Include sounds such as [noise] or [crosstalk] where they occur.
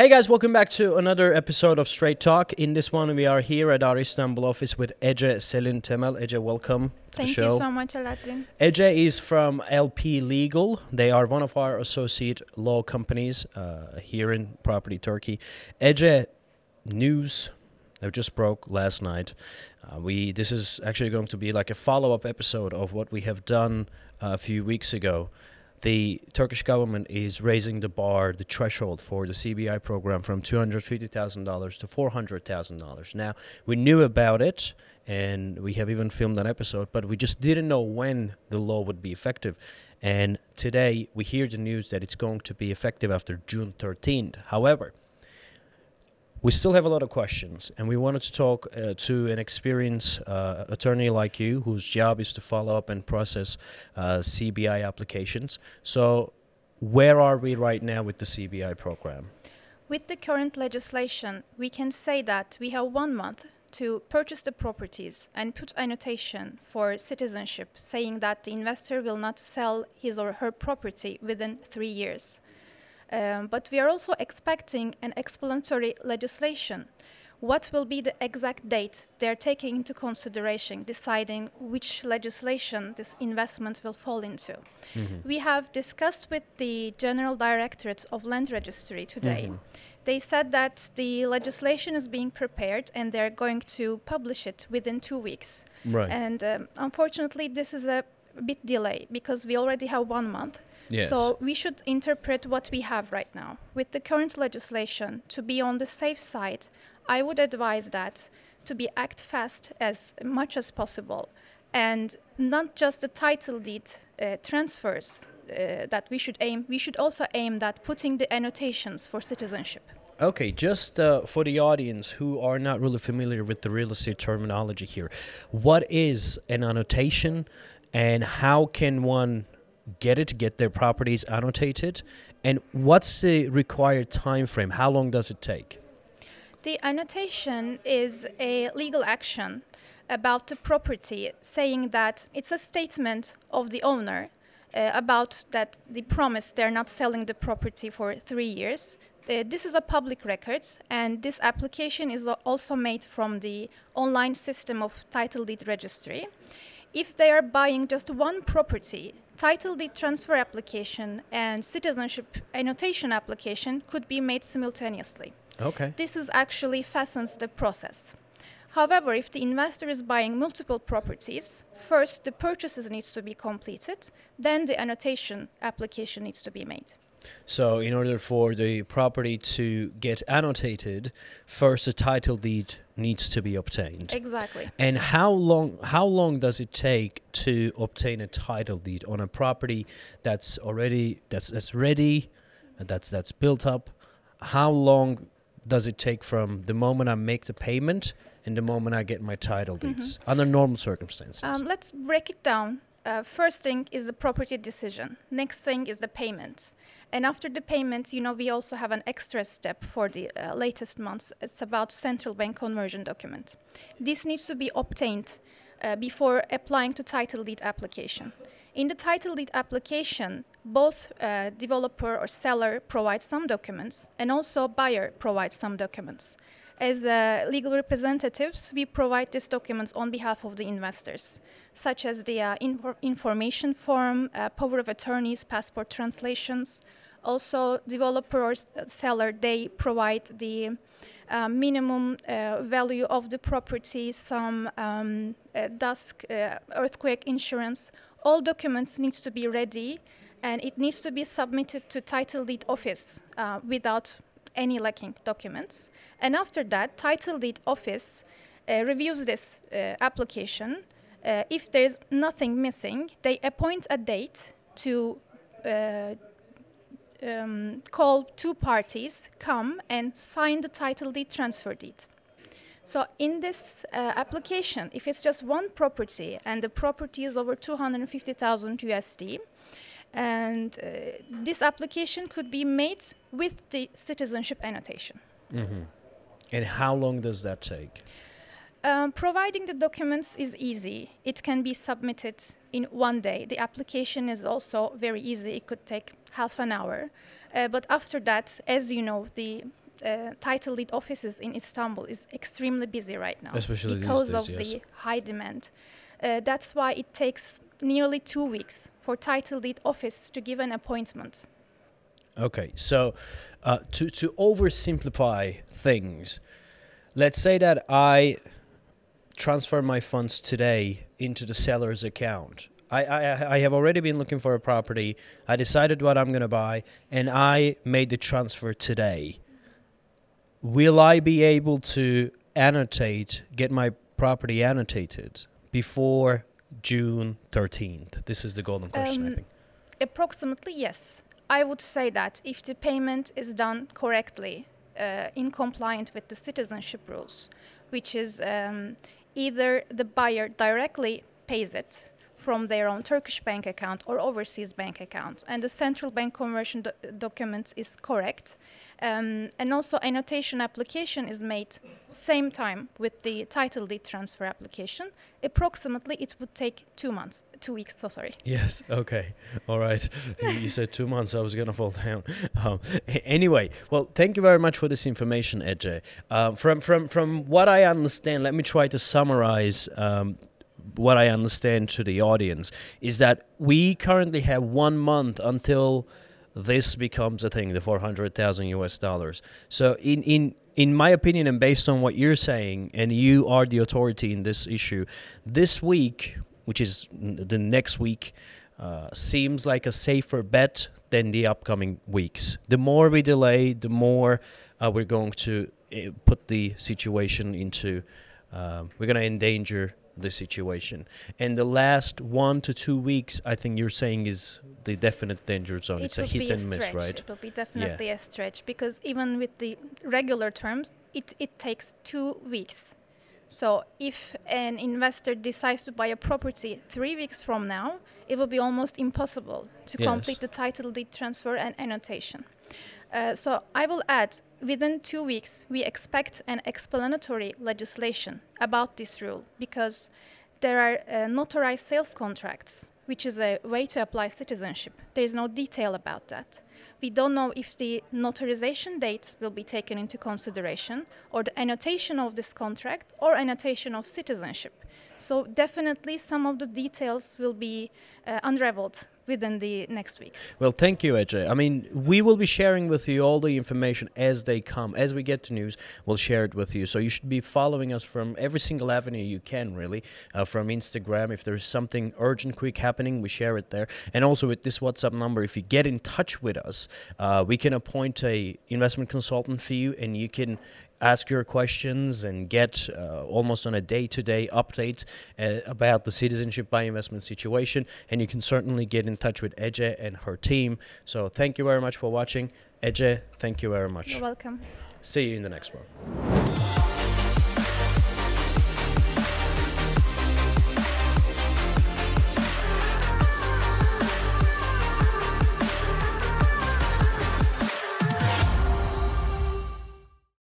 Hey guys, welcome back to another episode of Straight Talk. In this one, we are here at our Istanbul office with Ece Selin Temel. Ece, welcome to Thank the show. you so much, Aladdin. Ece is from LP Legal. They are one of our associate law companies uh, here in Property Turkey. Ece, news that just broke last night. Uh, we this is actually going to be like a follow-up episode of what we have done uh, a few weeks ago. The Turkish government is raising the bar, the threshold for the CBI program from two hundred fifty thousand dollars to four hundred thousand dollars. Now we knew about it, and we have even filmed an episode, but we just didn't know when the law would be effective. And today we hear the news that it's going to be effective after June thirteenth. However, we still have a lot of questions, and we wanted to talk uh, to an experienced uh, attorney like you, whose job is to follow up and process uh, CBI applications. So, where are we right now with the CBI program? With the current legislation, we can say that we have one month to purchase the properties and put annotation for citizenship saying that the investor will not sell his or her property within three years. Um, but we are also expecting an explanatory legislation. What will be the exact date they're taking into consideration, deciding which legislation this investment will fall into? We have discussed with the General Directorate of Land Registry today. Mhm. They said that the legislation is being prepared and they're going to publish it within two weeks. Right. And um, unfortunately, this is a bit delay because we already have one month. Yes. So we should interpret what we have right now. With the current legislation, to be on the safe side, I would advise that to be act fast as much as possible, and not just the title deed uh, transfers uh, that we should aim. We should also aim that putting the annotations for citizenship. Okay, just uh, for the audience who are not really familiar with the real estate terminology here, what is an annotation and how can one get it, get their properties annotated? And what's the required time frame? How long does it take? The annotation is a legal action about the property, saying that it's a statement of the owner uh, about that the promise they're not selling the property for three years. Uh, this is a public record, and this application is also made from the online system of title deed registry. If they are buying just one property, title deed transfer application and citizenship annotation application could be made simultaneously. Okay. This is actually fastens the process. However, if the investor is buying multiple properties, first the purchases needs to be completed, then the annotation application needs to be made. So, in order for the property to get annotated, first a title deed needs to be obtained. Exactly. And how long how long does it take to obtain a title deed on a property that's already that's that's ready, that's that's built up? How long does it take from the moment I make the payment and the moment I get my title deeds under normal circumstances? Um, let's break it down. Uh, first thing is the property decision. Next thing is the payment. And after the payment, you know, we also have an extra step for the uh, latest months. It's about central bank conversion document. This needs to be obtained uh, before applying to title deed application. In the title deed application, both uh, developer or seller provide some documents, and also buyer provides some documents. As uh, legal representatives, we provide these documents on behalf of the investors, such as the uh, infor- information form, uh, power of attorneys, passport translations. Also, developer or uh, seller they provide the uh, minimum uh, value of the property, some um, DASK, earthquake insurance. All documents needs to be ready, and it needs to be submitted to title deed office without any lacking documents. And after that, title deed office uh, reviews this uh, application. Uh, if there's nothing missing, they appoint a date to uh, um, call two parties, come and sign the title deed transfer deed. So in this uh, application, if it's just one property and the property is over 250,000 USD, and uh, this application could be made with the citizenship annotation. hmm And how long does that take? Um, providing the documents is easy. It can be submitted in one day. The application is also very easy. It could take half an hour. Uh, but after that, as you know, the uh, title deed offices in Istanbul is extremely busy right now Especially because days, of yes. the high demand. Uh, that's why it takes nearly two weeks for title deed office to give an appointment. Okay, so uh, to to oversimplify things, let's say that I transfer my funds today into the seller's account. I, I I have already been looking for a property. I decided what I'm gonna buy, and I made the transfer today. Will I be able to annotate, get my property annotated before June 13th? This is the golden question, I Um, think. Approximately, yes. I would say that if the payment is done correctly, uh, in compliance with the citizenship rules, which is um, either the buyer directly pays it from their own Turkish bank account or overseas bank account, and the central bank conversion do- document is correct, um, and also annotation application is made same time with the title deed transfer application. Approximately, it would take two months, two weeks. So sorry. Yes. Okay. All right. [laughs] You- said two months. I was gonna fall down. Um, anyway, well, thank you very much for this information, Ece. Um, from from from what I understand, let me try to summarize. Um, what I understand to the audience is that we currently have one month until this becomes a thing, the four hundred thousand US dollars. So in in in my opinion, and based on what you're saying, and you are the authority in this issue, this week, which is the next week, uh, seems like a safer bet than the upcoming weeks. The more we delay, the more uh, we're going to uh, put the situation into. Um, we're going to endanger the situation. And the last one to two weeks, I think you're saying is the definite danger zone. It it's a hit and miss, right? It will be definitely a stretch because even with the regular terms, it, it takes two weeks. So if an investor decides to buy a property three weeks from now, it will be almost impossible to Yes. complete the title deed transfer and annotation. Uh, so I will add, within two weeks, we expect an explanatory legislation about this rule because there are uh, notarized sales contracts, which is a way to apply citizenship. There is no detail about that. We don't know if the notarization date will be taken into consideration, or the annotation of this contract, or annotation of citizenship. So definitely, some of the details will be uh, unraveled within the next weeks. Well, thank you, Ece. I mean, we will be sharing with you all the information as they come. As we get to news, we'll share it with you. So you should be following us from every single avenue you can, really. Uh, from Instagram, if there's something urgent, quick happening, we share it there. And also with this WhatsApp number, if you get in touch with us, uh, we can appoint a investment consultant for you, and you can ask your questions and get uh, almost on a day-to-day updates uh, about the citizenship by investment situation. And you can certainly get in touch with Ece and her team. So thank you very much for watching. Ece thank you very much. You're welcome. see you in the next one